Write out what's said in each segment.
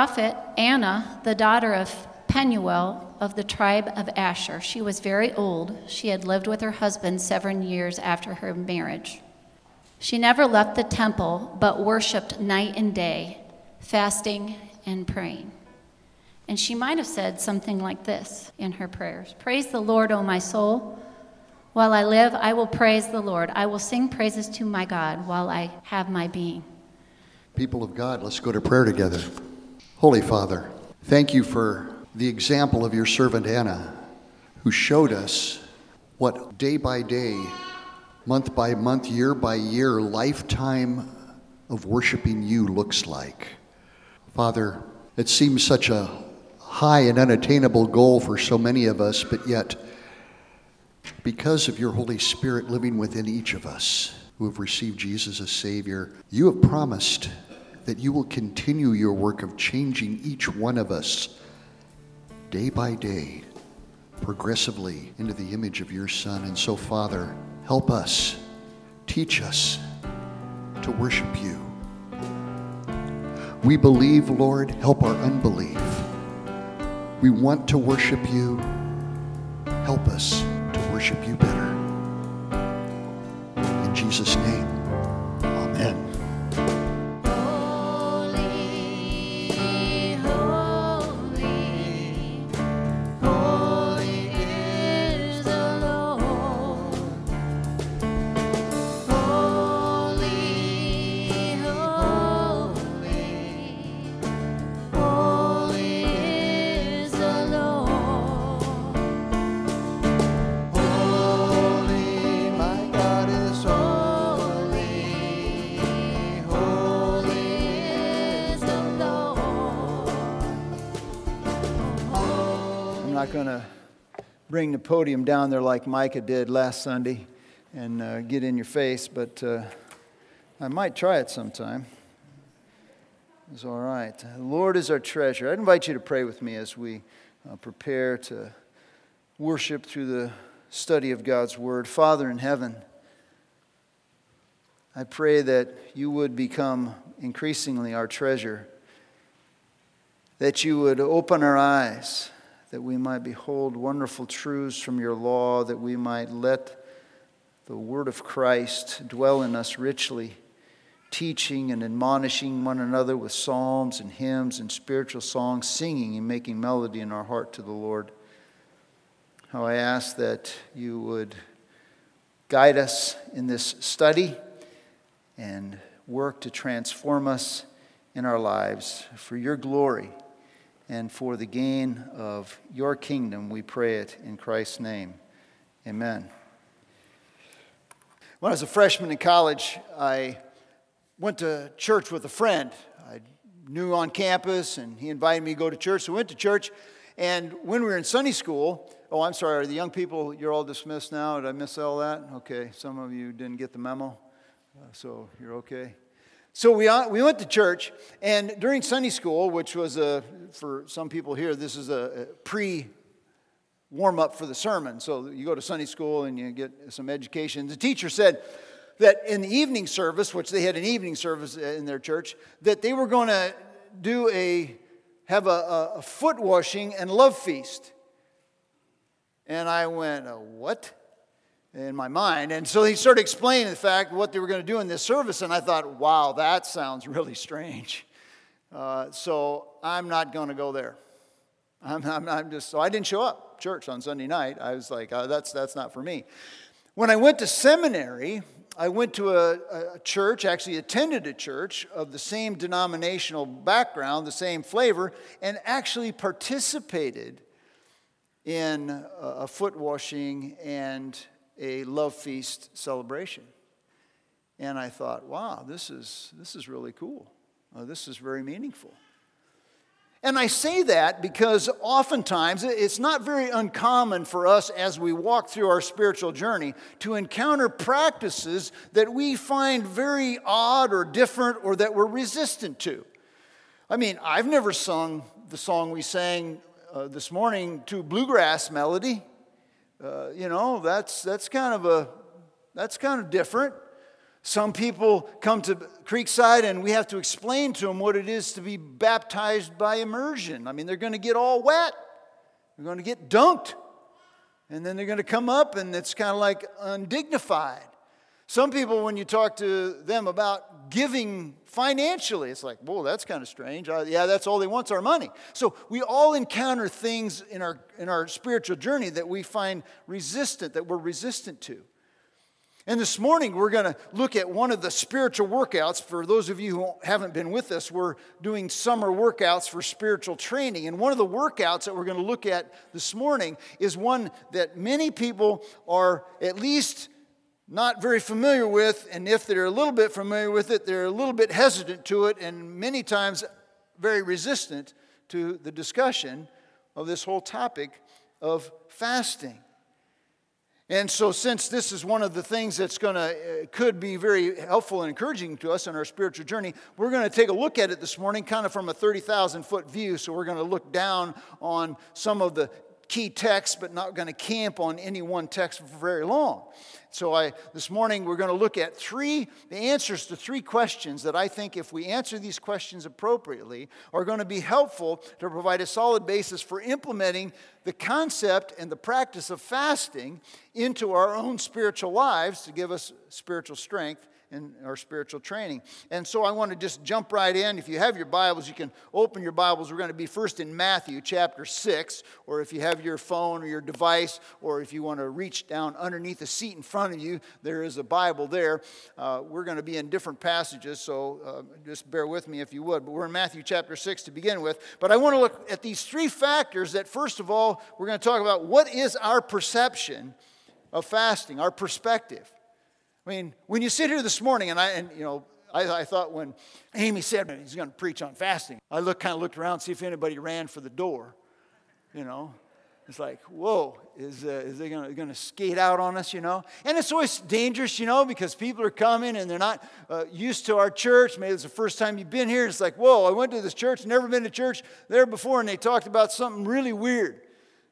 prophet, Anna, the daughter of Penuel of the tribe of Asher. She was very old. She had lived with her husband seven years after her marriage. She never left the temple, but worshiped night and day, fasting and praying. And she might have said something like this in her prayers Praise the Lord, O my soul. While I live, I will praise the Lord. I will sing praises to my God while I have my being. People of God, let's go to prayer together. Holy Father, thank you for the example of your servant Anna, who showed us what day by day, month by month, year by year, lifetime of worshiping you looks like. Father, it seems such a high and unattainable goal for so many of us, but yet, because of your Holy Spirit living within each of us who have received Jesus as Savior, you have promised that you will continue your work of changing each one of us day by day, progressively into the image of your Son. And so, Father, help us, teach us to worship you. We believe, Lord, help our unbelief. We want to worship you. Help us to worship you better. In Jesus' name, bring the podium down there like Micah did last Sunday and uh, get in your face, but uh, I might try it sometime. It's all right. The Lord is our treasure. I'd invite you to pray with me as we uh, prepare to worship through the study of God's Word. Father in heaven, I pray that you would become increasingly our treasure, that you would open our eyes, that we might behold wonderful truths from your law, that we might let the word of Christ dwell in us richly, teaching and admonishing one another with psalms and hymns and spiritual songs, singing and making melody in our heart to the Lord. How I ask that you would guide us in this study and work to transform us in our lives for your glory and for the gain of your kingdom. We pray it in Christ's name. Amen. When I was a freshman in college, I went to church with a friend. I knew on campus, and he invited me to go to church. So we went to church, and when we were in Sunday school, oh, I'm sorry, are the young people, you're all dismissed now? Did I miss all that? Okay, some of you didn't get the memo, uh, so you're okay. So we, uh, we went to church, and during Sunday school, which was a, for some people here, this is a, pre warm up for the sermon. So you go to Sunday school and you get some education. The teacher said that in the evening service, which they had an evening service in their church, that they were going to do a have a, a, foot washing and love feast. And I went, what? In my mind. And so he started explaining the fact what they were going to do in this service. And I thought, wow, that sounds really strange. Uh, so I'm not going to go there. I'm, I'm, I'm, just, so I didn't show up church on Sunday night. I was like, oh, that's, that's not for me. When I went to seminary, I went to a, a, church, actually attended a church of the same denominational background, the same flavor, and actually participated in a foot washing and a love feast celebration. And I thought, wow, this is, this is really cool. Uh, this is very meaningful. And I say that because oftentimes it's not very uncommon for us as we walk through our spiritual journey to encounter practices that we find very odd or different or that we're resistant to. I mean, I've never sung the song we sang uh, this morning to bluegrass melody. Uh, you know, that's, that's kind of a that's kind of different. Some people come to Creekside and we have to explain to them what it is to be baptized by immersion. I mean, they're going to get all wet, they're going to get dunked, and then they're going to come up and it's kind of like undignified. Some people, when you talk to them about giving financially, it's like, whoa, that's kind of strange. Yeah, that's all they want's our money. So we all encounter things in our, in our spiritual journey that we find resistant, that we're resistant to. And this morning, we're going to look at one of the spiritual workouts. For those of you who haven't been with us, we're doing summer workouts for spiritual training. And one of the workouts that we're going to look at this morning is one that many people are at least not very familiar with. And if they're a little bit familiar with it, they're a little bit hesitant to it, and many times very resistant to the discussion of this whole topic of fasting. And so, since this is one of the things that's going to, uh, could be very helpful and encouraging to us in our spiritual journey, we're going to take a look at it this morning, kind of from a 30,000 foot view. So, we're going to look down on some of the key texts, but not going to camp on any one text for very long. So I this morning we're going to look at three the answers to three questions that I think if we answer these questions appropriately are going to be helpful to provide a solid basis for implementing the concept and the practice of fasting into our own spiritual lives to give us spiritual strength in our spiritual training. And so I want to just jump right in. If you have your Bibles, you can open your Bibles. We're going to be first in Matthew chapter 6, or if you have your phone or your device, or if you want to reach down underneath the seat in front of you, there is a Bible there. Uh, we're going to be in different passages, so uh, just bear with me if you would. But we're in Matthew chapter 6 to begin with. But I want to look at these three factors that, first of all, we're going to talk about what is our perception of fasting, our perspective. I mean, when you sit here this morning, and I, and you know, I, I thought when Amy said he's going to preach on fasting, I look, kind of looked around see if anybody ran for the door. You know, it's like, whoa, is, uh, is they going to skate out on us, you know? And it's always dangerous, you know, because people are coming and they're not uh, used to our church. Maybe it's the first time you've been here. It's like, whoa, I went to this church, never been to church there before, and they talked about something really weird.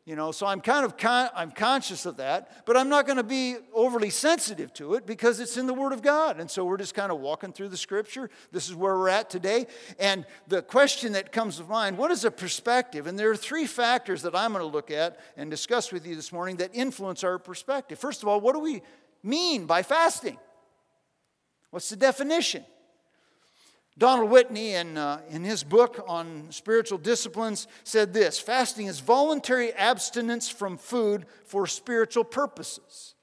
You know, so I'm kind of con- I'm conscious of that, but I'm not going to be overly sensitive to it because it's in the Word of God. And so we're just kind of walking through the Scripture. This is where we're at today. And the question that comes to mind: What is a perspective? And there are three factors that I'm going to look at and discuss with you this morning that influence our perspective. First of all, what do we mean by fasting? What's the definition? Donald Whitney, in, uh, in his book on spiritual disciplines, said this fasting is voluntary abstinence from food for spiritual purposes.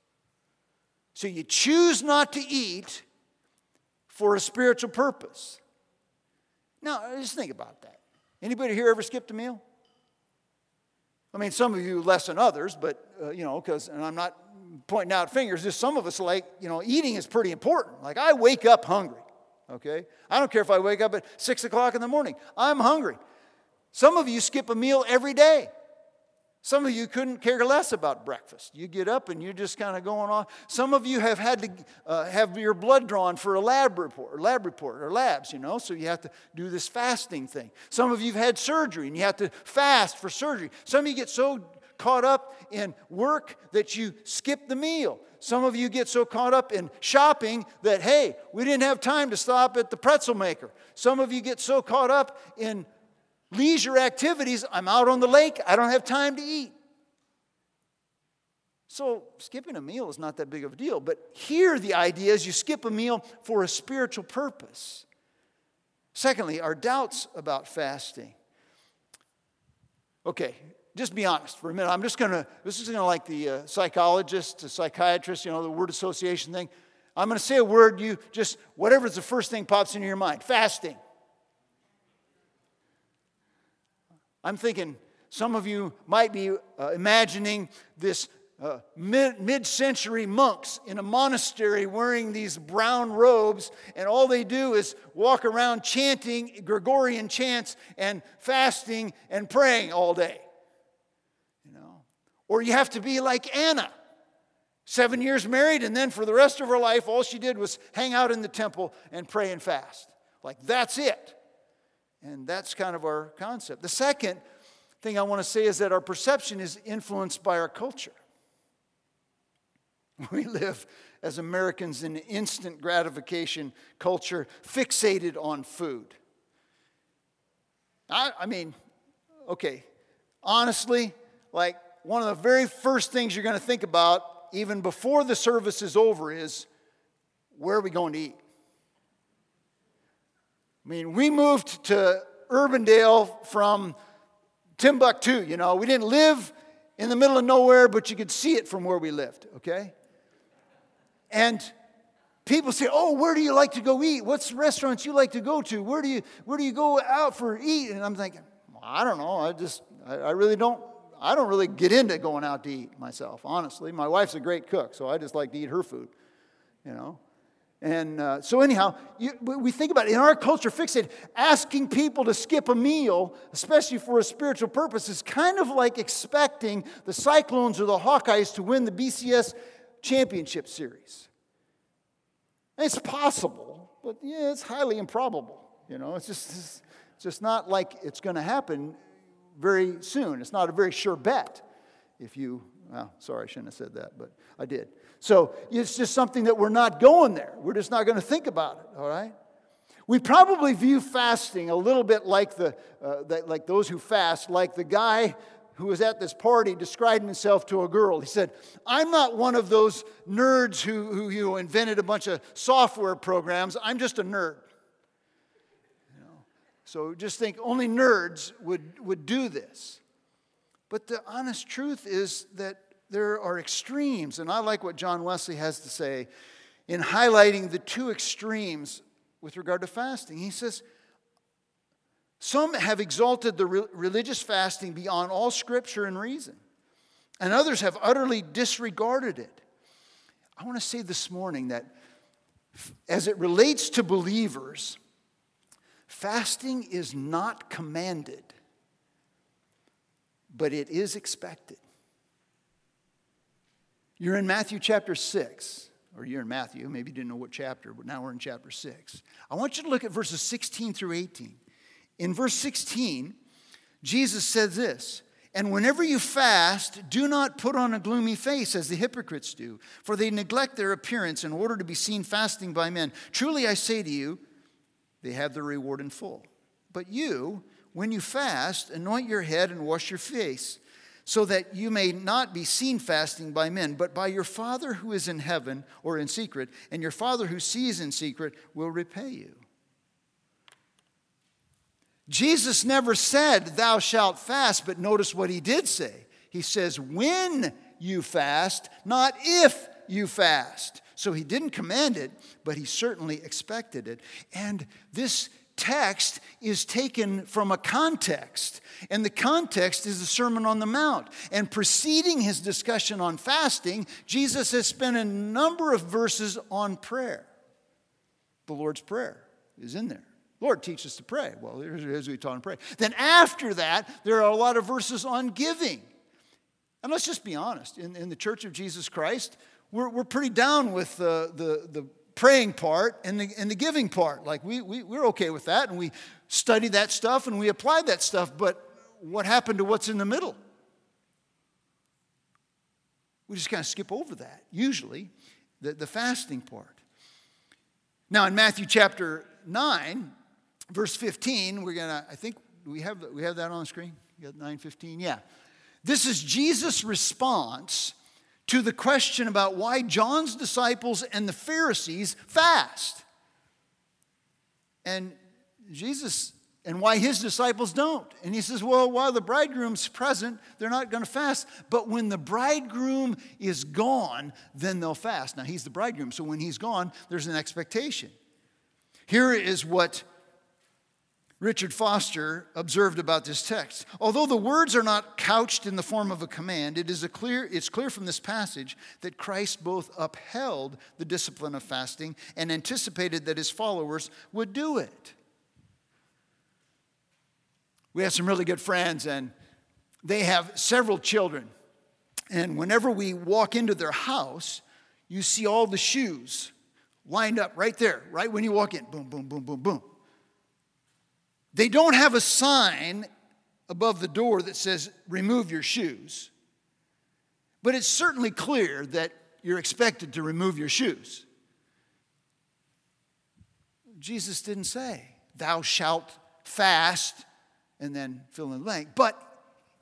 So you choose not to eat for a spiritual purpose. Now, just think about that. Anybody here ever skipped a meal? I mean, some of you less than others, but, uh, you know, because, and I'm not pointing out fingers, just some of us like, you know, eating is pretty important. Like, I wake up hungry okay? I don't care if I wake up at six o'clock in the morning, I'm hungry. Some of you skip a meal every day. Some of you couldn't care less about breakfast. You get up and you're just kind of going on. Some of you have had to uh, have your blood drawn for a lab report, or lab report, or labs, you know, so you have to do this fasting thing. Some of you have had surgery and you have to fast for surgery. Some of you get so caught up in work that you skip the meal. Some of you get so caught up in shopping that, hey, we didn't have time to stop at the pretzel maker. Some of you get so caught up in leisure activities, I'm out on the lake, I don't have time to eat. So, skipping a meal is not that big of a deal. But here, the idea is you skip a meal for a spiritual purpose. Secondly, our doubts about fasting. Okay, just be honest for a minute. I'm just going to, this is going to like the uh, psychologist, the psychiatrist, you know, the word association thing. I'm going to say a word, you just, whatever's the first thing pops into your mind fasting. I'm thinking some of you might be uh, imagining this uh, mid century monks in a monastery wearing these brown robes, and all they do is walk around chanting Gregorian chants and fasting and praying all day. Or you have to be like Anna, seven years married, and then for the rest of her life, all she did was hang out in the temple and pray and fast. Like, that's it. And that's kind of our concept. The second thing I want to say is that our perception is influenced by our culture. We live as Americans in an instant gratification culture fixated on food. I, I, mean, okay, honestly, like one of the very first things you're going to think about, even before the service is over, is where are we going to eat? I mean, we moved to Urbandale from Timbuktu, you know. We didn't live in the middle of nowhere, but you could see it from where we lived, okay? And people say, "Oh, where do you like to go eat? What's restaurants you like to go to? Where do you where do you go out for eat?" And I'm thinking, well, I don't know. I just I, I really don't I don't really get into going out to eat myself, honestly. My wife's a great cook, so I just like to eat her food, you know. And uh, so, anyhow, you, we think about it. in our culture, fixated, asking people to skip a meal, especially for a spiritual purpose, is kind of like expecting the Cyclones or the Hawkeyes to win the BCS championship series. It's possible, but yeah, it's highly improbable. You know, it's just, it's just not like it's going to happen very soon. It's not a very sure bet. If you, well, sorry, I shouldn't have said that, but I did. So it's just something that we're not going there. We're just not going to think about it, all right? We probably view fasting a little bit like, the, uh, like those who fast, like the guy who was at this party describing himself to a girl. He said, I'm not one of those nerds who, who you know, invented a bunch of software programs. I'm just a nerd. So just think only nerds would, would do this. But the honest truth is that there are extremes. And I like what John Wesley has to say in highlighting the two extremes with regard to fasting. He says, some have exalted the re- religious fasting beyond all scripture and reason, and others have utterly disregarded it. I want to say this morning that as it relates to believers, fasting is not commanded, but it is expected. You're in Matthew chapter 6, or you're in Matthew, maybe you didn't know what chapter, but now we're in chapter 6. I want you to look at verses 16 through 18. In verse 16, Jesus says this And whenever you fast, do not put on a gloomy face as the hypocrites do, for they neglect their appearance in order to be seen fasting by men. Truly I say to you, they have their reward in full. But you, when you fast, anoint your head and wash your face so that you may not be seen fasting by men, but by your Father who is in heaven or in secret, and your Father who sees in secret will repay you. Jesus never said, Thou shalt fast, but notice what he did say. He says, When you fast, not if you fast. So he didn't command it, but he certainly expected it. And this text is taken from a context, and the context is the Sermon on the Mount. And preceding his discussion on fasting, Jesus has spent a number of verses on prayer. The Lord's Prayer is in there. Lord, teach us to pray. Well, what we taught him to pray. Then after that, there are a lot of verses on giving. And let's just be honest. In, in the Church of Jesus Christ, we're, we're pretty down with the, the, the praying part and the, and the giving part. Like, we, we, we're okay with that, and we study that stuff and we apply that stuff, but what happened to what's in the middle? We just kind of skip over that, usually, the, the fasting part. Now, in Matthew chapter 9, verse 15, we're going to, I think we have, we have that on the screen. You got 915? Yeah. This is Jesus' response to the question about why John's disciples and the Pharisees fast. And Jesus, and why his disciples don't. And he says, Well, while the bridegroom's present, they're not going to fast. But when the bridegroom is gone, then they'll fast. Now, he's the bridegroom, so when he's gone, there's an expectation. Here is what Richard Foster observed about this text. Although the words are not couched in the form of a command, it is a clear, it's clear from this passage that Christ both upheld the discipline of fasting and anticipated that his followers would do it. We have some really good friends, and they have several children. And whenever we walk into their house, you see all the shoes lined up right there, right when you walk in. Boom, boom, boom, boom, boom. They don't have a sign above the door that says, remove your shoes. But it's certainly clear that you're expected to remove your shoes. Jesus didn't say, thou shalt fast, and then fill in the blank. But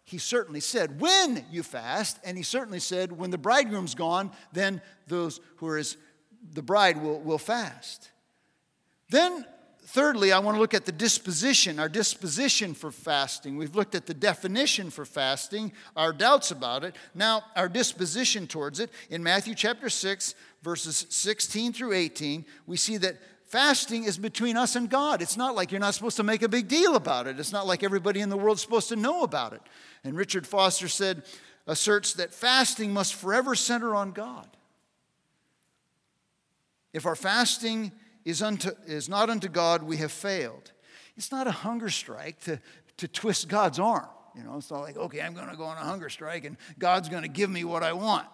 he certainly said, when you fast, and he certainly said, when the bridegroom's gone, then those who are his, the bride will, will fast. Then thirdly, I want to look at the disposition, our disposition for fasting. We've looked at the definition for fasting, our doubts about it. Now, our disposition towards it. In Matthew chapter 6, verses 16 through 18, we see that fasting is between us and God. It's not like you're not supposed to make a big deal about it. It's not like everybody in the world's supposed to know about it. And Richard Foster said, asserts that fasting must forever center on God. If our fasting is, unto, is not unto God, we have failed. It's not a hunger strike to, to twist God's arm. You know, it's not like, okay, I'm going to go on a hunger strike and God's going to give me what I want.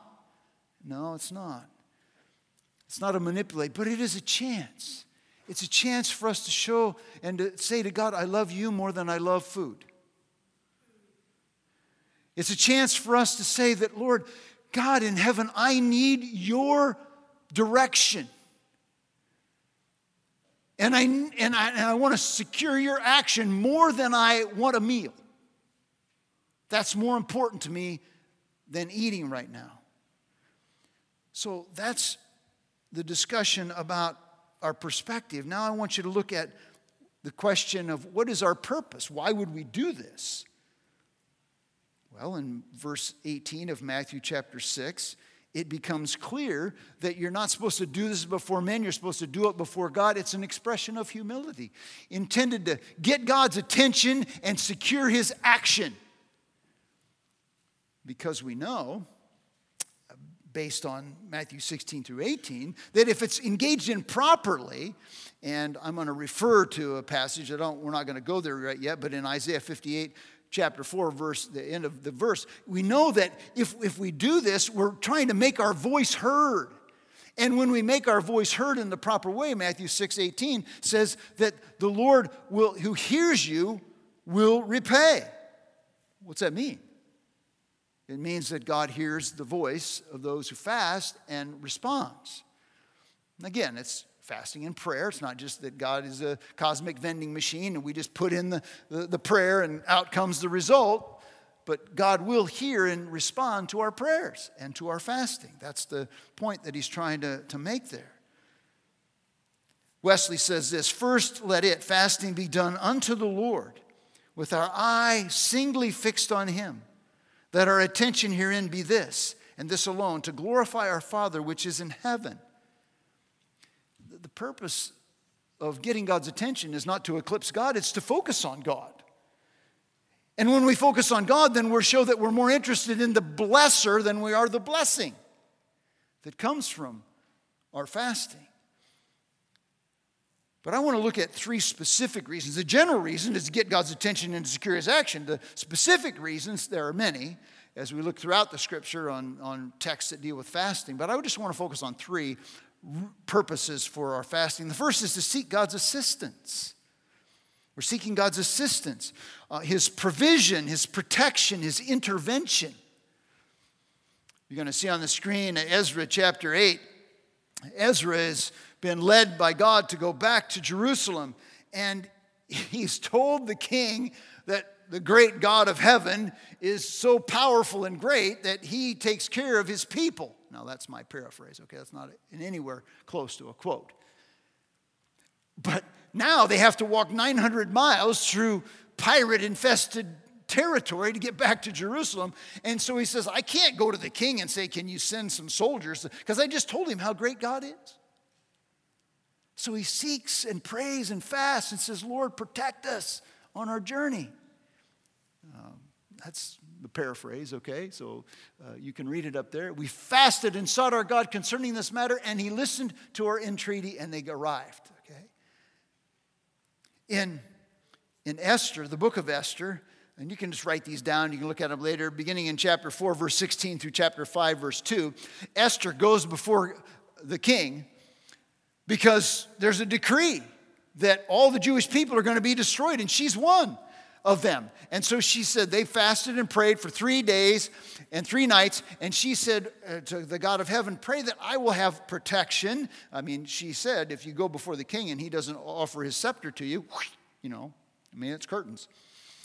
No, it's not. It's not a manipulate, but it is a chance. It's a chance for us to show and to say to God, I love you more than I love food. It's a chance for us to say that, Lord, God in heaven, I need your direction. And I, and I, and I want to secure your action more than I want a meal. That's more important to me than eating right now. So that's the discussion about our perspective. Now I want you to look at the question of what is our purpose? Why would we do this? Well, in verse 18 of Matthew chapter 6, it becomes clear that you're not supposed to do this before men, you're supposed to do it before God. It's an expression of humility intended to get God's attention and secure his action. Because we know, based on Matthew 16 through 18, that if it's engaged in properly, and I'm going to refer to a passage, I don't, we're not going to go there right yet, but in Isaiah 58, chapter 4, verse, the end of the verse, we know that if, if we do this, we're trying to make our voice heard. And when we make our voice heard in the proper way, Matthew 6 18 says that the Lord will, who hears you will repay. What's that mean? It means that God hears the voice of those who fast and responds. Again, it's fasting and prayer. It's not just that God is a cosmic vending machine and we just put in the, the, the, prayer and out comes the result. But God will hear and respond to our prayers and to our fasting. That's the point that he's trying to, to make there. Wesley says this First, let it, fasting, be done unto the Lord, with our eye singly fixed on him, that our attention herein be this, and this alone, to glorify our Father which is in heaven the purpose of getting God's attention is not to eclipse God, it's to focus on God. And when we focus on God, then we show that we're more interested in the blesser than we are the blessing that comes from our fasting. But I want to look at three specific reasons. The general reason is to get God's attention and to secure his action. The specific reasons, there are many, as we look throughout the scripture on, on texts that deal with fasting. But I would just want to focus on three purposes for our fasting. The first is to seek God's assistance. We're seeking God's assistance, uh, His provision, His protection, His intervention. You're going to see on the screen Ezra chapter 8. Ezra has been led by God to go back to Jerusalem, and he's told the king that the great God of heaven is so powerful and great that he takes care of his people. Now, that's my paraphrase, okay? That's not in anywhere close to a quote. But now they have to walk 900 miles through pirate infested territory to get back to Jerusalem. And so he says, I can't go to the king and say, Can you send some soldiers? Because I just told him how great God is. So he seeks and prays and fasts and says, Lord, protect us on our journey. That's the paraphrase, okay? So uh, you can read it up there. We fasted and sought our God concerning this matter, and he listened to our entreaty, and they arrived, okay? In, in Esther, the book of Esther, and you can just write these down, you can look at them later, beginning in chapter 4, verse 16 through chapter 5, verse 2, Esther goes before the king because there's a decree that all the Jewish people are going to be destroyed, and she's one of them. And so she said they fasted and prayed for three days and three nights. And she said uh, to the God of heaven, Pray that I will have protection. I mean, she said, if you go before the king and he doesn't offer his scepter to you, you know, I mean, it's curtains.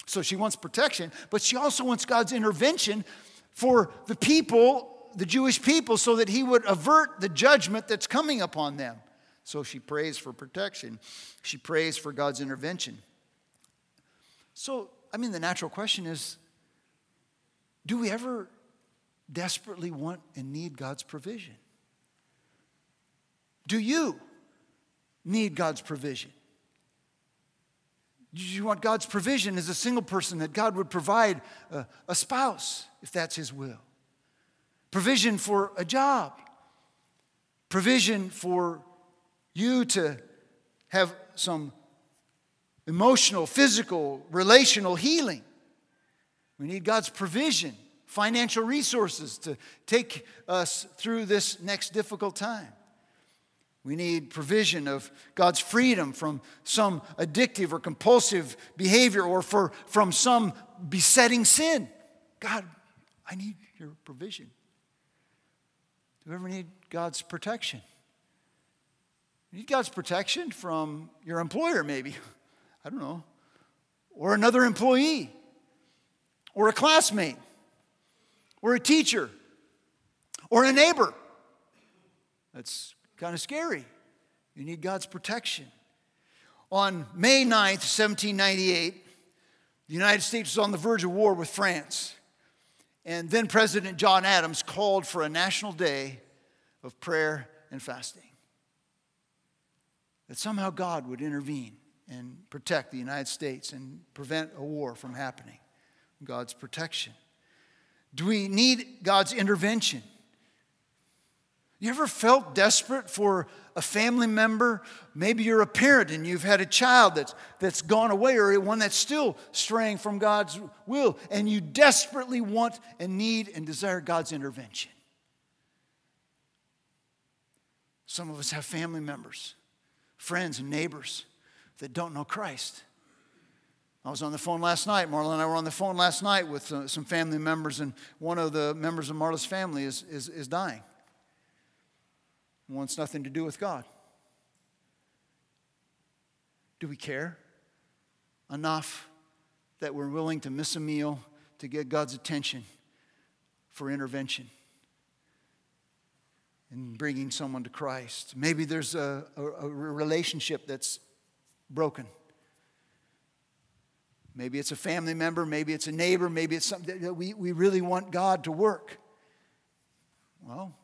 So she wants protection, but she also wants God's intervention for the people, the Jewish people, so that he would avert the judgment that's coming upon them. So she prays for protection. She prays for God's intervention. So, I mean, the natural question is do we ever desperately want and need God's provision? Do you need God's provision? Do you want God's provision as a single person that God would provide a, a spouse if that's His will? Provision for a job, provision for you to have some emotional, physical, relational healing. We need God's provision, financial resources to take us through this next difficult time. We need provision of God's freedom from some addictive or compulsive behavior or for, from some besetting sin. God, I need your provision. Do you ever need God's protection? You need God's protection from your employer, maybe. I don't know. Or another employee. Or a classmate. Or a teacher. Or a neighbor. That's kind of scary. You need God's protection. On May 9th, 1798, the United States was on the verge of war with France. And then President John Adams called for a national day of prayer and fasting that somehow God would intervene and protect the United States and prevent a war from happening. God's protection. Do we need God's intervention? You ever felt desperate for a family member? Maybe you're a parent and you've had a child that's, that's gone away or one that's still straying from God's will, and you desperately want and need and desire God's intervention. Some of us have family members friends and neighbors that don't know Christ. I was on the phone last night. Marla and I were on the phone last night with uh, some family members, and one of the members of Marla's family is, is, is dying. wants nothing to do with God. Do we care enough that we're willing to miss a meal to get God's attention for intervention? in bringing someone to Christ. Maybe there's a, a, a relationship that's broken. Maybe it's a family member, maybe it's a neighbor, maybe it's something that we, we really want God to work. Well,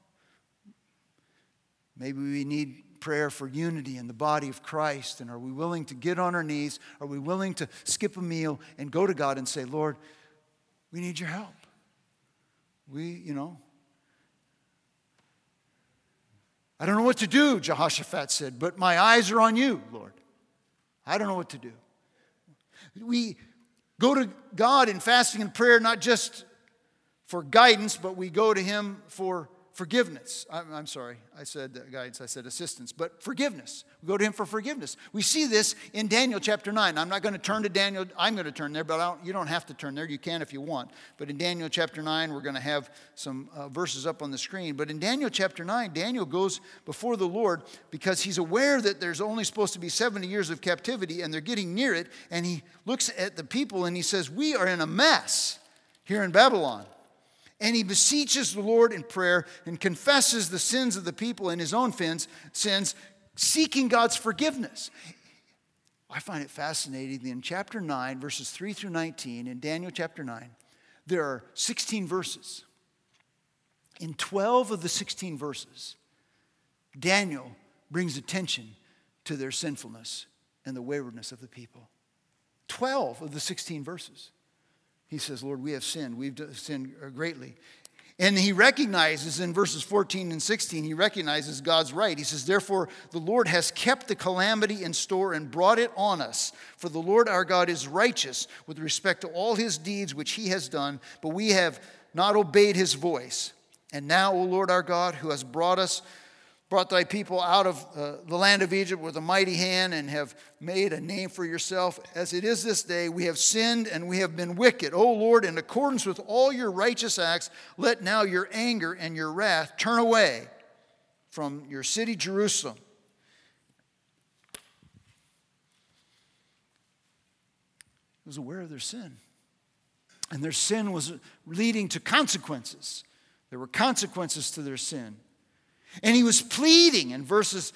maybe we need prayer for unity in the body of Christ. And are we willing to get on our knees? Are we willing to skip a meal and go to God and say, Lord, we need your help? We, you know, I don't know what to do, Jehoshaphat said, but my eyes are on you, Lord. I don't know what to do. We go to God in fasting and prayer not just for guidance, but we go to Him for forgiveness. I'm, I'm, sorry, I said guidance, I said assistance, but forgiveness. We go to him for forgiveness. We see this in Daniel chapter 9. I'm not going to turn to Daniel, I'm going to turn there, but don't, you don't have to turn there. You can if you want. But in Daniel chapter 9, we're going to have some uh, verses up on the screen. But in Daniel chapter 9, Daniel goes before the Lord because he's aware that there's only supposed to be 70 years of captivity and they're getting near it. And he looks at the people and he says, We are in a mess here in Babylon and he beseeches the Lord in prayer and confesses the sins of the people and his own sins, seeking God's forgiveness. I find it fascinating that in chapter 9, verses 3 through 19, in Daniel chapter 9, there are 16 verses. In 12 of the 16 verses, Daniel brings attention to their sinfulness and the waywardness of the people. 12 of the 16 verses. He says, Lord, we have sinned. We've sinned uh, greatly. And he recognizes in verses 14 and 16, he recognizes God's right. He says, Therefore, the Lord has kept the calamity in store and brought it on us. For the Lord our God is righteous with respect to all his deeds which he has done, but we have not obeyed his voice. And now, O Lord our God, who has brought us brought thy people out of uh, the land of Egypt with a mighty hand and have made a name for yourself. As it is this day, we have sinned and we have been wicked. O Lord, in accordance with all your righteous acts, let now your anger and your wrath turn away from your city, Jerusalem. Was aware of their sin. And their sin was leading to consequences. There were consequences to their sin. And he was pleading in verses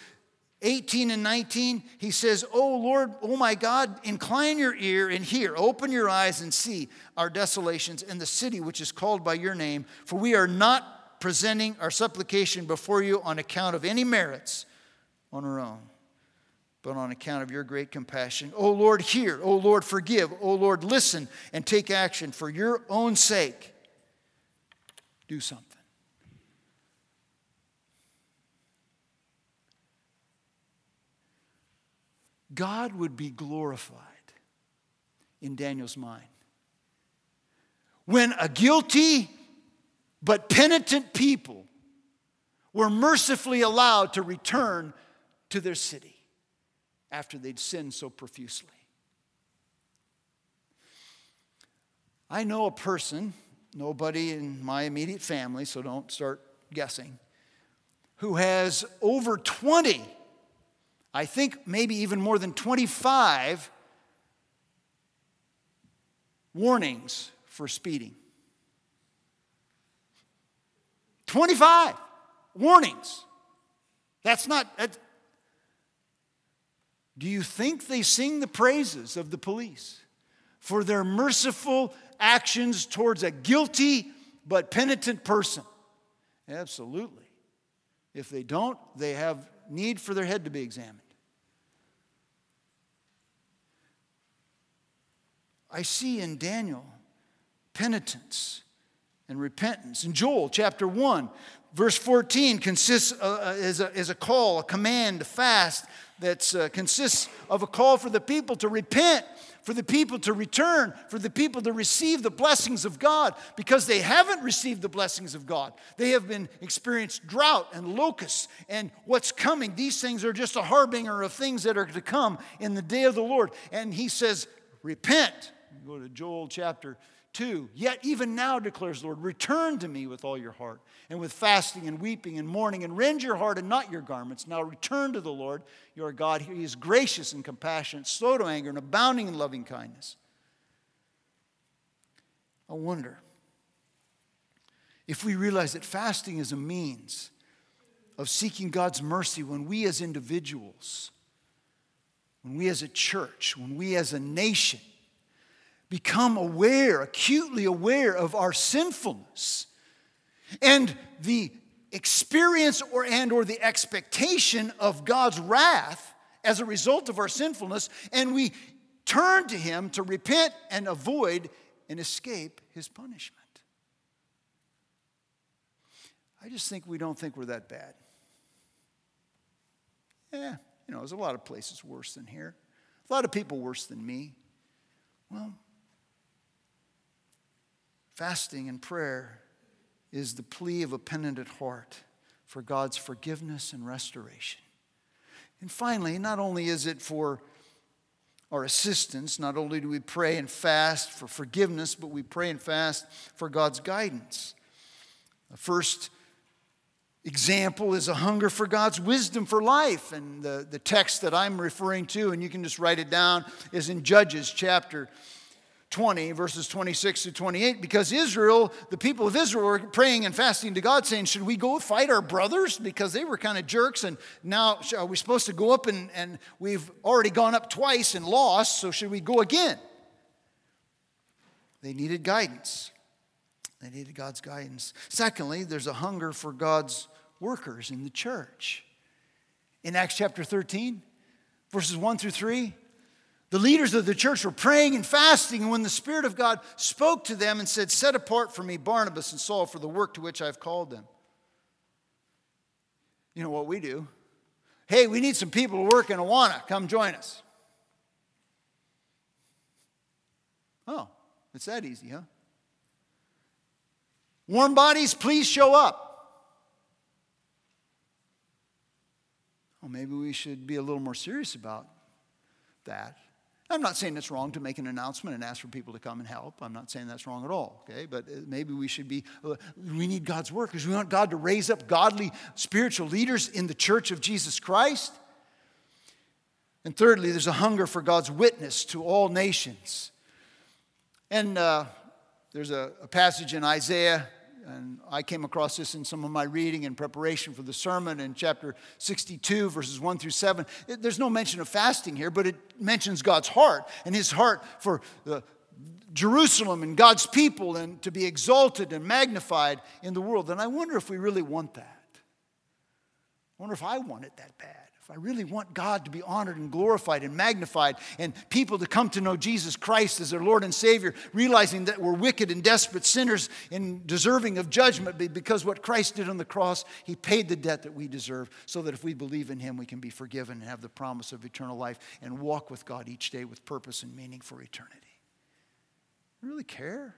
18 and 19. He says, Oh Lord, oh my God, incline your ear and hear, open your eyes and see our desolations and the city which is called by your name, for we are not presenting our supplication before you on account of any merits on our own, but on account of your great compassion. Oh Lord, hear. Oh Lord, forgive. Oh Lord, listen and take action for your own sake. Do something. God would be glorified in Daniel's mind. When a guilty but penitent people were mercifully allowed to return to their city after they'd sinned so profusely. I know a person, nobody in my immediate family, so don't start guessing, who has over 20 I think maybe even more than 25 warnings for speeding. 25 warnings. That's not. That, do you think they sing the praises of the police for their merciful actions towards a guilty but penitent person? Absolutely. If they don't, they have need for their head to be examined. I see in Daniel penitence and repentance. In Joel chapter 1, verse 14 consists uh, uh, is, a, is a call, a command to fast that uh, consists of a call for the people to repent, for the people to return, for the people to receive the blessings of God because they haven't received the blessings of God. They have been experienced drought and locusts and what's coming. These things are just a harbinger of things that are to come in the day of the Lord. And he says, repent Go to Joel chapter 2. Yet even now declares the Lord, return to me with all your heart, and with fasting and weeping and mourning, and rend your heart and not your garments. Now return to the Lord your God. He is gracious and compassionate, slow to anger, and abounding in loving kindness. I wonder if we realize that fasting is a means of seeking God's mercy when we as individuals, when we as a church, when we as a nation become aware, acutely aware of our sinfulness and the experience or and or the expectation of God's wrath as a result of our sinfulness and we turn to him to repent and avoid and escape his punishment. I just think we don't think we're that bad. Yeah, you know, there's a lot of places worse than here. A lot of people worse than me. Well, Fasting and prayer is the plea of a penitent heart for God's forgiveness and restoration. And finally, not only is it for our assistance, not only do we pray and fast for forgiveness, but we pray and fast for God's guidance. The first example is a hunger for God's wisdom for life. And the, the text that I'm referring to, and you can just write it down, is in Judges chapter 20, verses 26 to 28, because Israel, the people of Israel, were praying and fasting to God, saying, Should we go fight our brothers? Because they were kind of jerks, and now are we supposed to go up and, and we've already gone up twice and lost, so should we go again? They needed guidance. They needed God's guidance. Secondly, there's a hunger for God's workers in the church. In Acts chapter 13, verses 1 through 3. The leaders of the church were praying and fasting, and when the Spirit of God spoke to them and said, Set apart for me Barnabas and Saul for the work to which I've called them. You know what we do? Hey, we need some people to work in Awana. Come join us. Oh, it's that easy, huh? Warm bodies, please show up. Well, maybe we should be a little more serious about that. I'm not saying it's wrong to make an announcement and ask for people to come and help. I'm not saying that's wrong at all, okay? But uh, maybe we should be, uh, we need God's work because we want God to raise up godly spiritual leaders in the church of Jesus Christ. And thirdly, there's a hunger for God's witness to all nations. And uh, there's a, a passage in Isaiah and I came across this in some of my reading in preparation for the sermon in chapter 62, verses 1 through 7. It, there's no mention of fasting here, but it mentions God's heart and his heart for the, Jerusalem and God's people and to be exalted and magnified in the world. And I wonder if we really want that. I wonder if I want it that bad if I really want God to be honored and glorified and magnified, and people to come to know Jesus Christ as their Lord and Savior, realizing that we're wicked and desperate sinners and deserving of judgment because what Christ did on the cross, He paid the debt that we deserve, so that if we believe in Him, we can be forgiven and have the promise of eternal life and walk with God each day with purpose and meaning for eternity. I really care?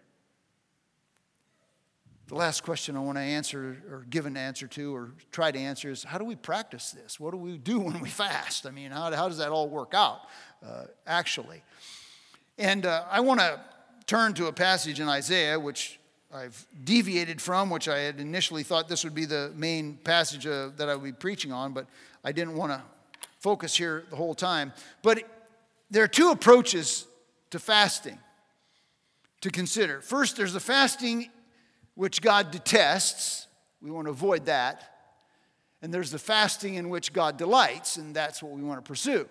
The last question I want to answer or give an answer to or try to answer is how do we practice this? What do we do when we fast? I mean, how, how does that all work out uh, actually? And uh, I want to turn to a passage in Isaiah, which I've deviated from, which I had initially thought this would be the main passage uh, that I would be preaching on, but I didn't want to focus here the whole time. But there are two approaches to fasting to consider. First, there's the fasting which God detests. We want to avoid that. And there's the fasting in which God delights, and that's what we want to pursue.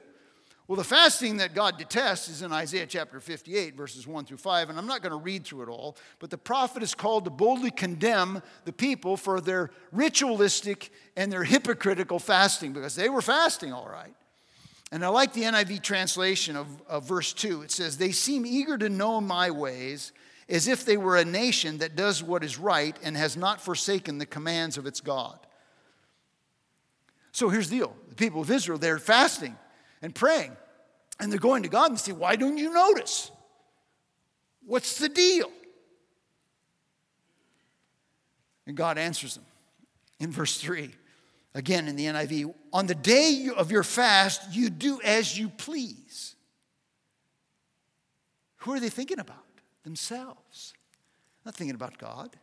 Well, the fasting that God detests is in Isaiah chapter 58, verses 1 through 5, and I'm not going to read through it all, but the prophet is called to boldly condemn the people for their ritualistic and their hypocritical fasting, because they were fasting all right. And I like the NIV translation of, of verse 2. It says, They seem eager to know my ways as if they were a nation that does what is right and has not forsaken the commands of its God. So here's the deal the people of Israel, they're fasting and praying, and they're going to God and say, Why don't you notice? What's the deal? And God answers them in verse 3. Again in the NIV, on the day of your fast, you do as you please. Who are they thinking about? Themselves, not thinking about God.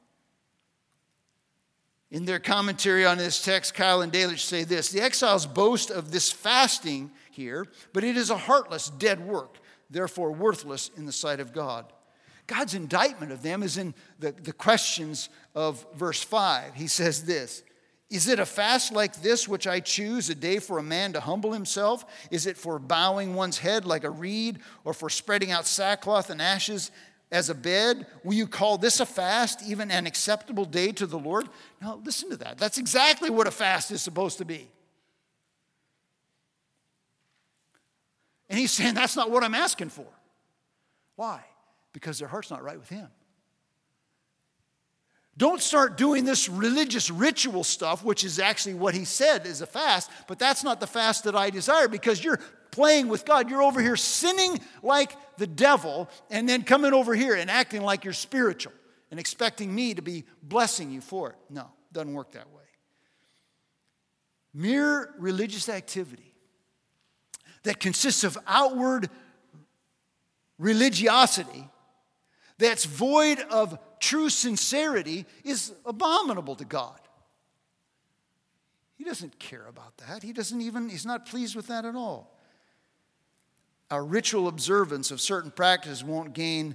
In their commentary on this text, Keil and Delitzsch say this The exiles boast of this fasting here, but it is a heartless, dead work, therefore worthless in the sight of God. God's indictment of them is in the, the questions of verse 5. He says this Is it a fast like this which I choose, a day for a man to humble himself? Is it for bowing one's head like a reed, or for spreading out sackcloth and ashes as a bed? Will you call this a fast, even an acceptable day to the Lord? Now, listen to that. That's exactly what a fast is supposed to be. And he's saying, That's not what I'm asking for. Why? Because their heart's not right with him. Don't start doing this religious ritual stuff, which is actually what he said is a fast, but that's not the fast that I desire because you're playing with God. You're over here sinning like the devil and then coming over here and acting like you're spiritual and expecting me to be blessing you for it. No, doesn't work that way. Mere religious activity that consists of outward religiosity that's void of true sincerity is abominable to God. He doesn't care about that. He doesn't even, he's not pleased with that at all our ritual observance of certain practices won't gain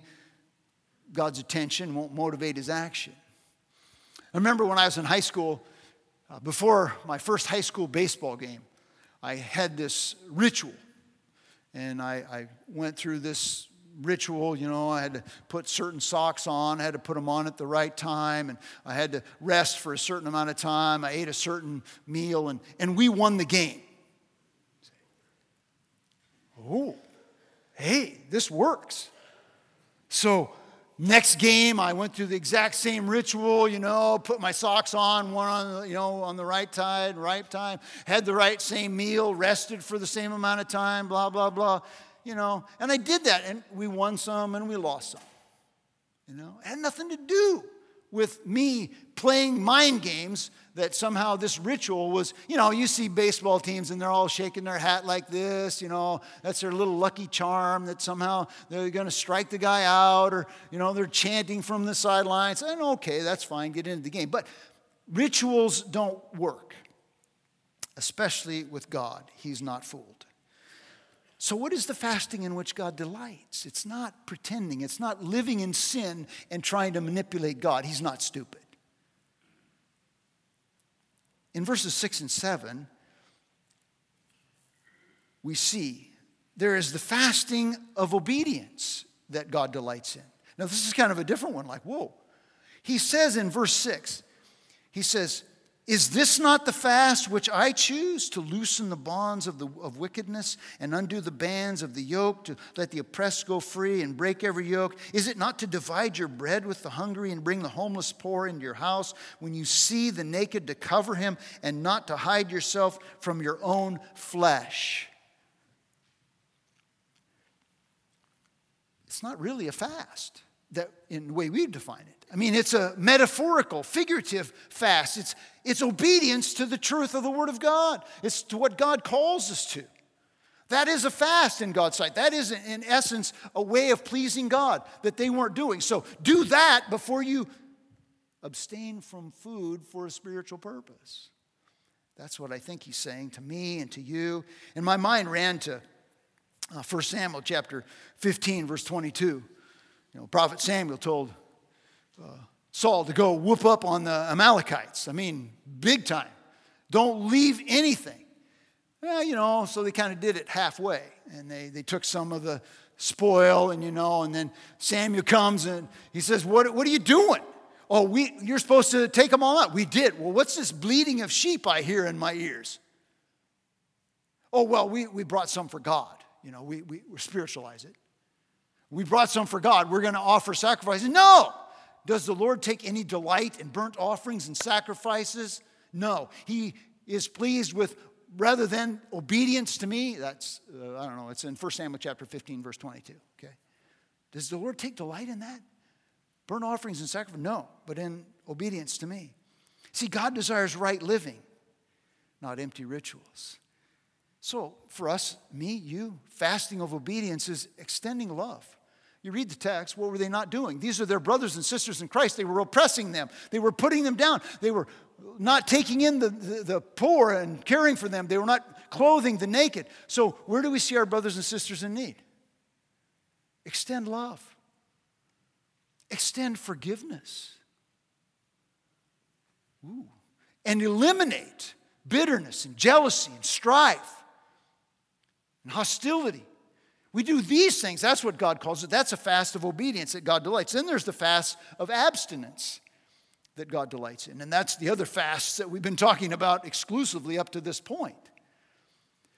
God's attention, won't motivate his action. I remember when I was in high school, uh, before my first high school baseball game, I had this ritual. And I, I went through this ritual, you know, I had to put certain socks on, I had to put them on at the right time, and I had to rest for a certain amount of time. I ate a certain meal, and, and we won the game. This works. So, next game, I went through the exact same ritual, you know, put my socks on, one on, the, you know, on the right side, right time, had the right same meal, rested for the same amount of time, blah, blah, blah, you know. And I did that, and we won some and we lost some, you know. It had nothing to do with me playing mind games that somehow this ritual was, you know, you see baseball teams and they're all shaking their hat like this, you know, that's their little lucky charm that somehow they're going to strike the guy out or, you know, they're chanting from the sidelines. And okay, that's fine, get into the game. But rituals don't work, especially with God. He's not fooled. So, what is the fasting in which God delights? It's not pretending, it's not living in sin and trying to manipulate God. He's not stupid. In verses 6 and 7, we see there is the fasting of obedience that God delights in. Now, this is kind of a different one, like, whoa. He says in verse 6, he says, is this not the fast which I choose to loosen the bonds of, the, of wickedness and undo the bands of the yoke, to let the oppressed go free and break every yoke? Is it not to divide your bread with the hungry and bring the homeless poor into your house when you see the naked to cover him and not to hide yourself from your own flesh? It's not really a fast that in the way we define it. I mean, it's a metaphorical, figurative fast. It's, it's obedience to the truth of the Word of God, it's to what God calls us to. That is a fast in God's sight. That is, in essence, a way of pleasing God that they weren't doing. So do that before you abstain from food for a spiritual purpose. That's what I think he's saying to me and to you. And my mind ran to uh, 1 Samuel chapter 15, verse 22. You know, Prophet Samuel told Saul to go whoop up on the Amalekites. I mean, big time. Don't leave anything. Well, you know, so they kind of did it halfway. And they, they took some of the spoil, and you know, and then Samuel comes and he says, What, what are you doing? Oh, we, you're supposed to take them all out. We did. Well, what's this bleating of sheep I hear in my ears? Oh, well, we, we brought some for God. You know, we, we, we spiritualize it. We brought some for God. We're going to offer sacrifices. No, does the Lord take any delight in burnt offerings and sacrifices? No. He is pleased with, rather than obedience to me, that's, uh, I don't know, it's in 1 Samuel chapter 15, verse 22. Okay. Does the Lord take delight in that? Burnt offerings and sacrifice? No, but in obedience to me. See, God desires right living, not empty rituals. So, for us, me, you, fasting of obedience is extending love. You read the text, what were they not doing? These are their brothers and sisters in Christ. They were oppressing them, they were putting them down, they were not taking in the, the, the, poor and caring for them, they were not clothing the naked. So, where do we see our brothers and sisters in need? Extend love, extend forgiveness, Ooh. and eliminate bitterness and jealousy and strife and hostility we do these things. That's what God calls it. That's a fast of obedience that God delights. Then there's the fast of abstinence that God delights in. And that's the other fasts that we've been talking about exclusively up to this point.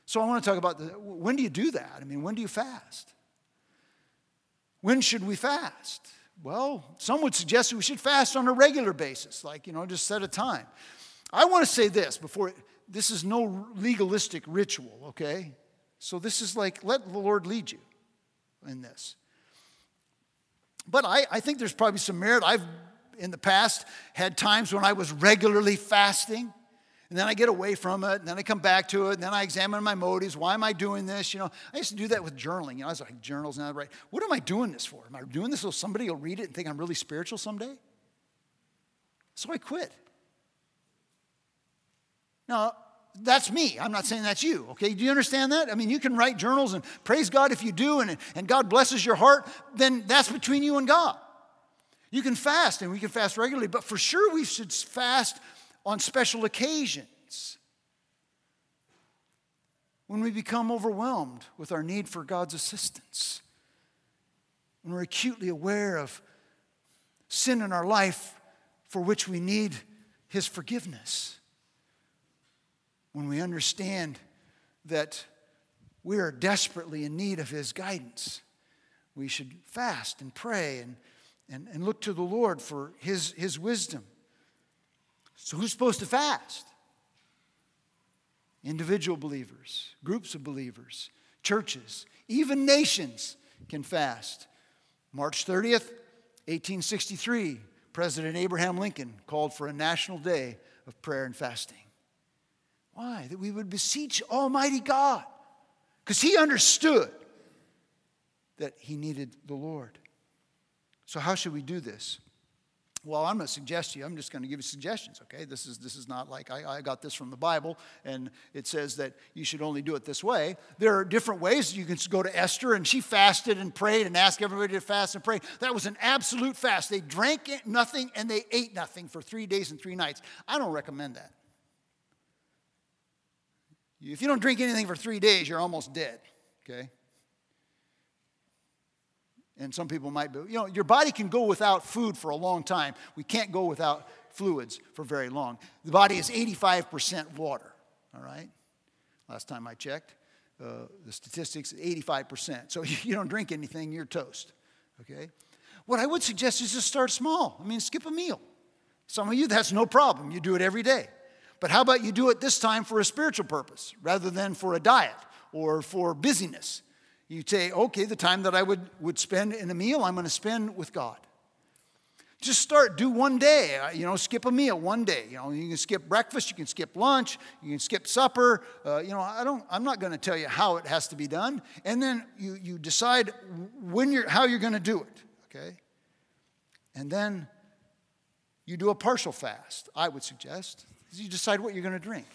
So I want to talk about the, when do you do that? I mean, when do you fast? When should we fast? Well, some would suggest we should fast on a regular basis, like, you know, just set a time. I want to say this before this is no legalistic ritual, okay? So this is like, let the Lord lead you in this. But I, I think there's probably some merit. I've, in the past, had times when I was regularly fasting. And then I get away from it, and then I come back to it, and then I examine my motives. Why am I doing this? You know, I used to do that with journaling. You know, I was like, journals, I write, what am I doing this for? Am I doing this so somebody will read it and think I'm really spiritual someday? So I quit. Now, that's me. I'm not saying that's you. Okay, do you understand that? I mean, you can write journals and praise God if you do, and, and God blesses your heart, then that's between you and God. You can fast, and we can fast regularly, but for sure we should fast on special occasions. When we become overwhelmed with our need for God's assistance, when we're acutely aware of sin in our life for which we need His forgiveness when we understand that we are desperately in need of His guidance, we should fast and pray and, and, and look to the Lord for his, his wisdom. So, who's supposed to fast? Individual believers, groups of believers, churches, even nations can fast. March 30th, 1863, President Abraham Lincoln called for a national day of prayer and fasting. Why? That we would beseech Almighty God. Because he understood that he needed the Lord. So, how should we do this? Well, I'm going to suggest to you, I'm just going to give you suggestions, okay? This is, this is not like I, I got this from the Bible and it says that you should only do it this way. There are different ways. You can go to Esther and she fasted and prayed and asked everybody to fast and pray. That was an absolute fast. They drank nothing and they ate nothing for three days and three nights. I don't recommend that. If you don't drink anything for three days, you're almost dead, okay? And some people might be, you know, your body can go without food for a long time. We can't go without fluids for very long. The body is 85% water, all right? Last time I checked, uh, the statistics 85%. So you don't drink anything, you're toast, okay? What I would suggest is just start small. I mean, skip a meal. Some of you, that's no problem. You do it every day. But how about you do it this time for a spiritual purpose rather than for a diet or for busyness? You say, okay, the time that I would, would spend in a meal, I'm going to spend with God. Just start, do one day, uh, you know, skip a meal one day. You know, you can skip breakfast, you can skip lunch, you can skip supper. Uh, you know, I don't, I'm not going to tell you how it has to be done. And then you, you decide when you're, how you're going to do it, okay? And then you do a partial fast, I would suggest. You decide what you're going to drink.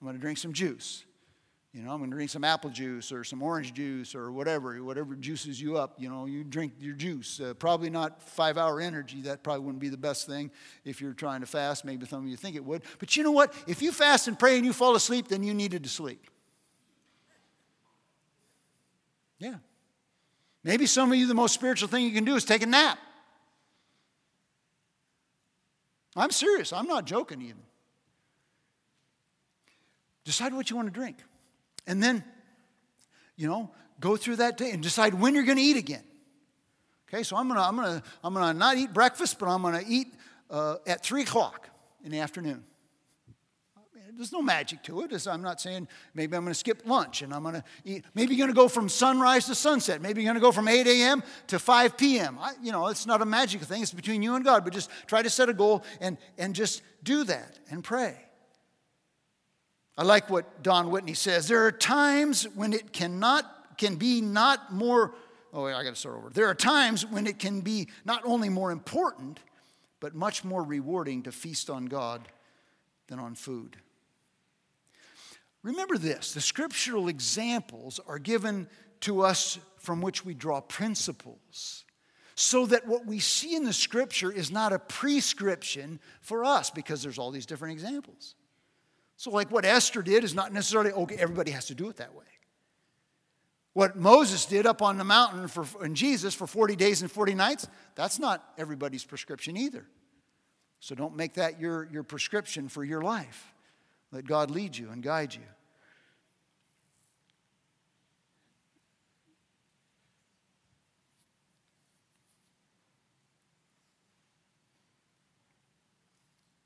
I'm going to drink some juice. You know, I'm going to drink some apple juice or some orange juice or whatever, whatever juices you up. You know, you drink your juice. Uh, probably not five hour energy. That probably wouldn't be the best thing if you're trying to fast. Maybe some of you think it would. But you know what? If you fast and pray and you fall asleep, then you needed to sleep. Yeah. Maybe some of you, the most spiritual thing you can do is take a nap. I'm serious. I'm not joking even. Decide what you want to drink. And then, you know, go through that day and decide when you're going to eat again. Okay, so I'm going to I'm gonna, I'm gonna not eat breakfast, but I'm going to eat uh, at 3 o'clock in the afternoon. There's no magic to it. I'm not saying maybe I'm going to skip lunch and I'm going to eat. Maybe you're going to go from sunrise to sunset. Maybe you're going to go from 8 a.m. to 5 p.m. I, you know, it's not a magic thing. It's between you and God. But just try to set a goal and, and just do that and pray. I like what Don Whitney says. There are times when it cannot can be not more. Oh, I got to start over. There are times when it can be not only more important, but much more rewarding to feast on God than on food. Remember this the scriptural examples are given to us from which we draw principles. So that what we see in the scripture is not a prescription for us because there's all these different examples. So, like what Esther did is not necessarily, okay, everybody has to do it that way. What Moses did up on the mountain for, in Jesus for 40 days and 40 nights, that's not everybody's prescription either. So don't make that your, your prescription for your life. Let God lead you and guide you.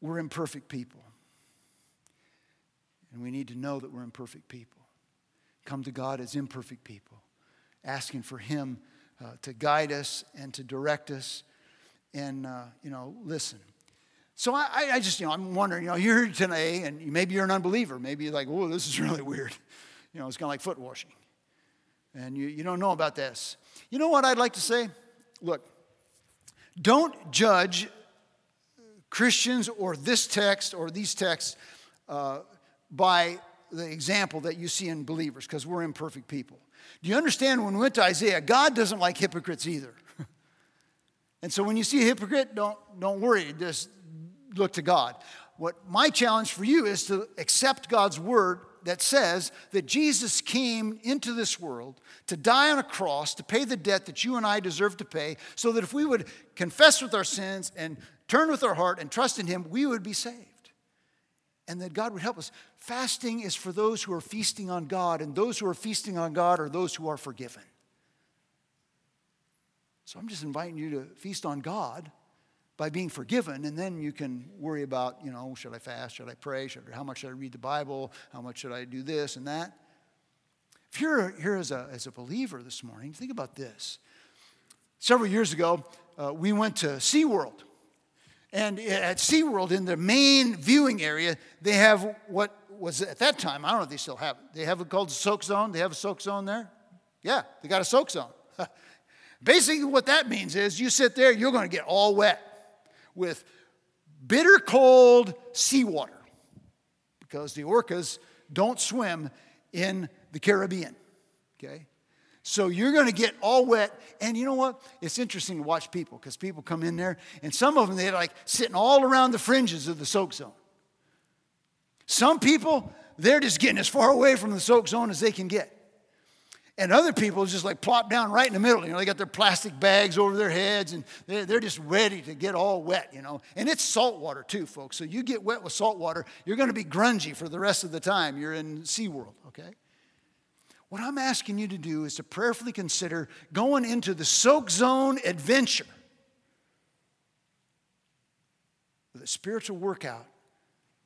We're imperfect people. And we need to know that we're imperfect people. Come to God as imperfect people, asking for Him uh, to guide us and to direct us. And, uh, you know, listen. So I, I just, you know, I'm wondering, you know, you're here today and maybe you're an unbeliever. Maybe you're like, oh, this is really weird. You know, it's kind of like foot washing. And you, you don't know about this. You know what I'd like to say? Look, don't judge Christians or this text or these texts uh, by the example that you see in believers because we're imperfect people. Do you understand when we went to Isaiah, God doesn't like hypocrites either. and so when you see a hypocrite, don't, don't worry, just look to God. What my challenge for you is to accept God's word that says that Jesus came into this world to die on a cross to pay the debt that you and I deserve to pay, so that if we would confess with our sins and turn with our heart and trust in Him, we would be saved and that God would help us. Fasting is for those who are feasting on God, and those who are feasting on God are those who are forgiven. So I'm just inviting you to feast on God by being forgiven, and then you can worry about, you know, should I fast? Should I pray? Should, how much should I read the Bible? How much should I do this and that? If you're here as a, as a believer this morning, think about this. Several years ago, uh, we went to SeaWorld. And at SeaWorld, in the main viewing area, they have what was at that time, I don't know if they still have it. They have it called soak zone. They have a soak zone there? Yeah, they got a soak zone. Basically, what that means is you sit there, you're going to get all wet with bitter cold seawater because the orcas don't swim in the Caribbean. Okay? So you're going to get all wet. And you know what? It's interesting to watch people because people come in there and some of them, they're like sitting all around the fringes of the soak zone. Some people, they're just getting as far away from the soak zone as they can get. And other people just like plop down right in the middle. You know, they got their plastic bags over their heads and they're, just ready to get all wet, you know. And it's salt water too, folks. So you get wet with salt water, you're going to be grungy for the rest of the time you're in SeaWorld, okay? What I'm asking you to do is to prayerfully consider going into the soak zone adventure with a spiritual workout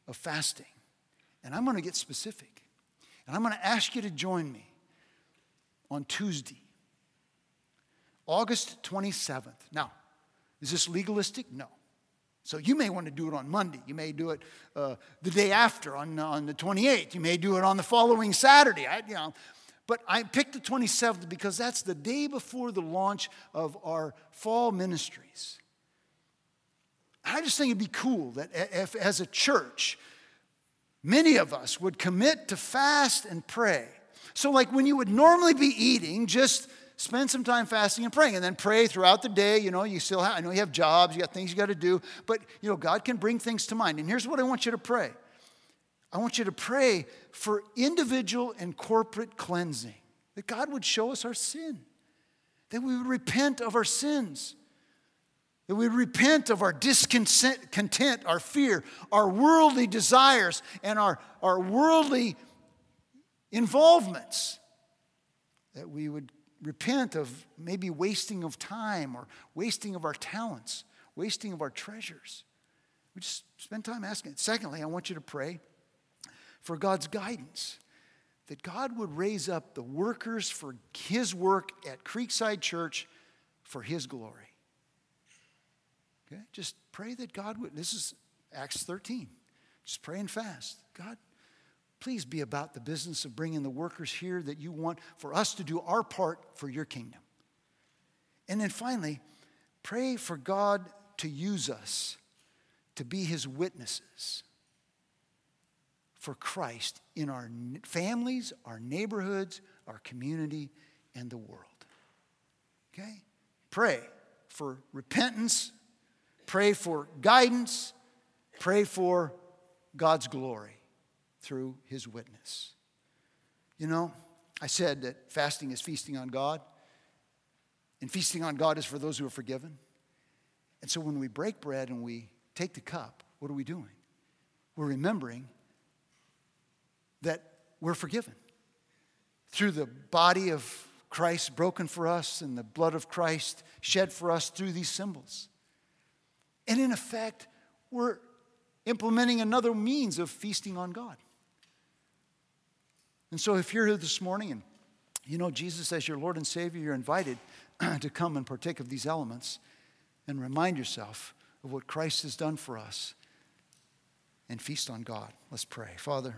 of fasting. And I'm going to get specific. And I'm going to ask you to join me on Tuesday, August 27th. Now, is this legalistic? No. So you may want to do it on Monday. You may do it uh, the day after on, on the 28th. You may do it on the following Saturday. I, you know, but I picked the 27th because that's the day before the launch of our fall ministries. I just think it'd be cool that if, as a church, many of us would commit to fast and pray. So, like when you would normally be eating, just spend some time fasting and praying and then pray throughout the day you know you still have i know you have jobs you got things you got to do but you know god can bring things to mind. And here's what i want you to pray i want you to pray for individual and corporate cleansing that god would show us our sin that we would repent of our sins that we would repent of our discontent our fear our worldly desires and our, our worldly involvements. That we would repent of maybe wasting of time or wasting of our talents, wasting of our treasures. We just spend time asking. it. Secondly, I want you to pray for God's guidance. That God would raise up the workers for His work at Creekside Church for His glory. Okay? Just pray that God would. This is Acts 13. Just pray and fast. God, Please be about the business of bringing the workers here that you want for us to do our part for your kingdom. And then finally, pray for God to use us to be his witnesses for Christ in our families, our neighborhoods, our community, and the world. Okay? Pray for repentance, pray for guidance, pray for God's glory through his witness. You know, I said that fasting is feasting on God, and feasting on God is for those who are forgiven. And so when we break bread and we take the cup, what are we doing? We're remembering that we're forgiven through the body of Christ broken for us and the blood of Christ shed for us through these symbols. And in effect, we're implementing another means of feasting on God. And so, if you're here this morning and you know Jesus as your Lord and Savior, you're invited to come and partake of these elements and remind yourself of what Christ has done for us and feast on God. Let's pray. Father,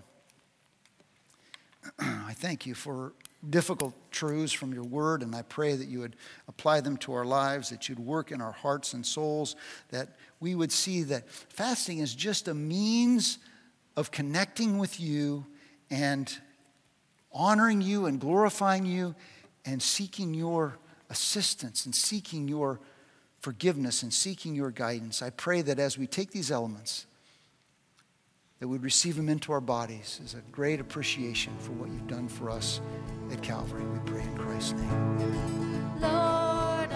I thank you for difficult truths from your word, and I pray that you would apply them to our lives, that you'd work in our hearts and souls, that we would see that fasting is just a means of connecting with you and honoring you and glorifying you and seeking your assistance and seeking your forgiveness and seeking your guidance. I pray that as we take these elements, that we'd receive him into our bodies is a great appreciation for what you've done for us at Calvary. We pray in Christ's name. Lord,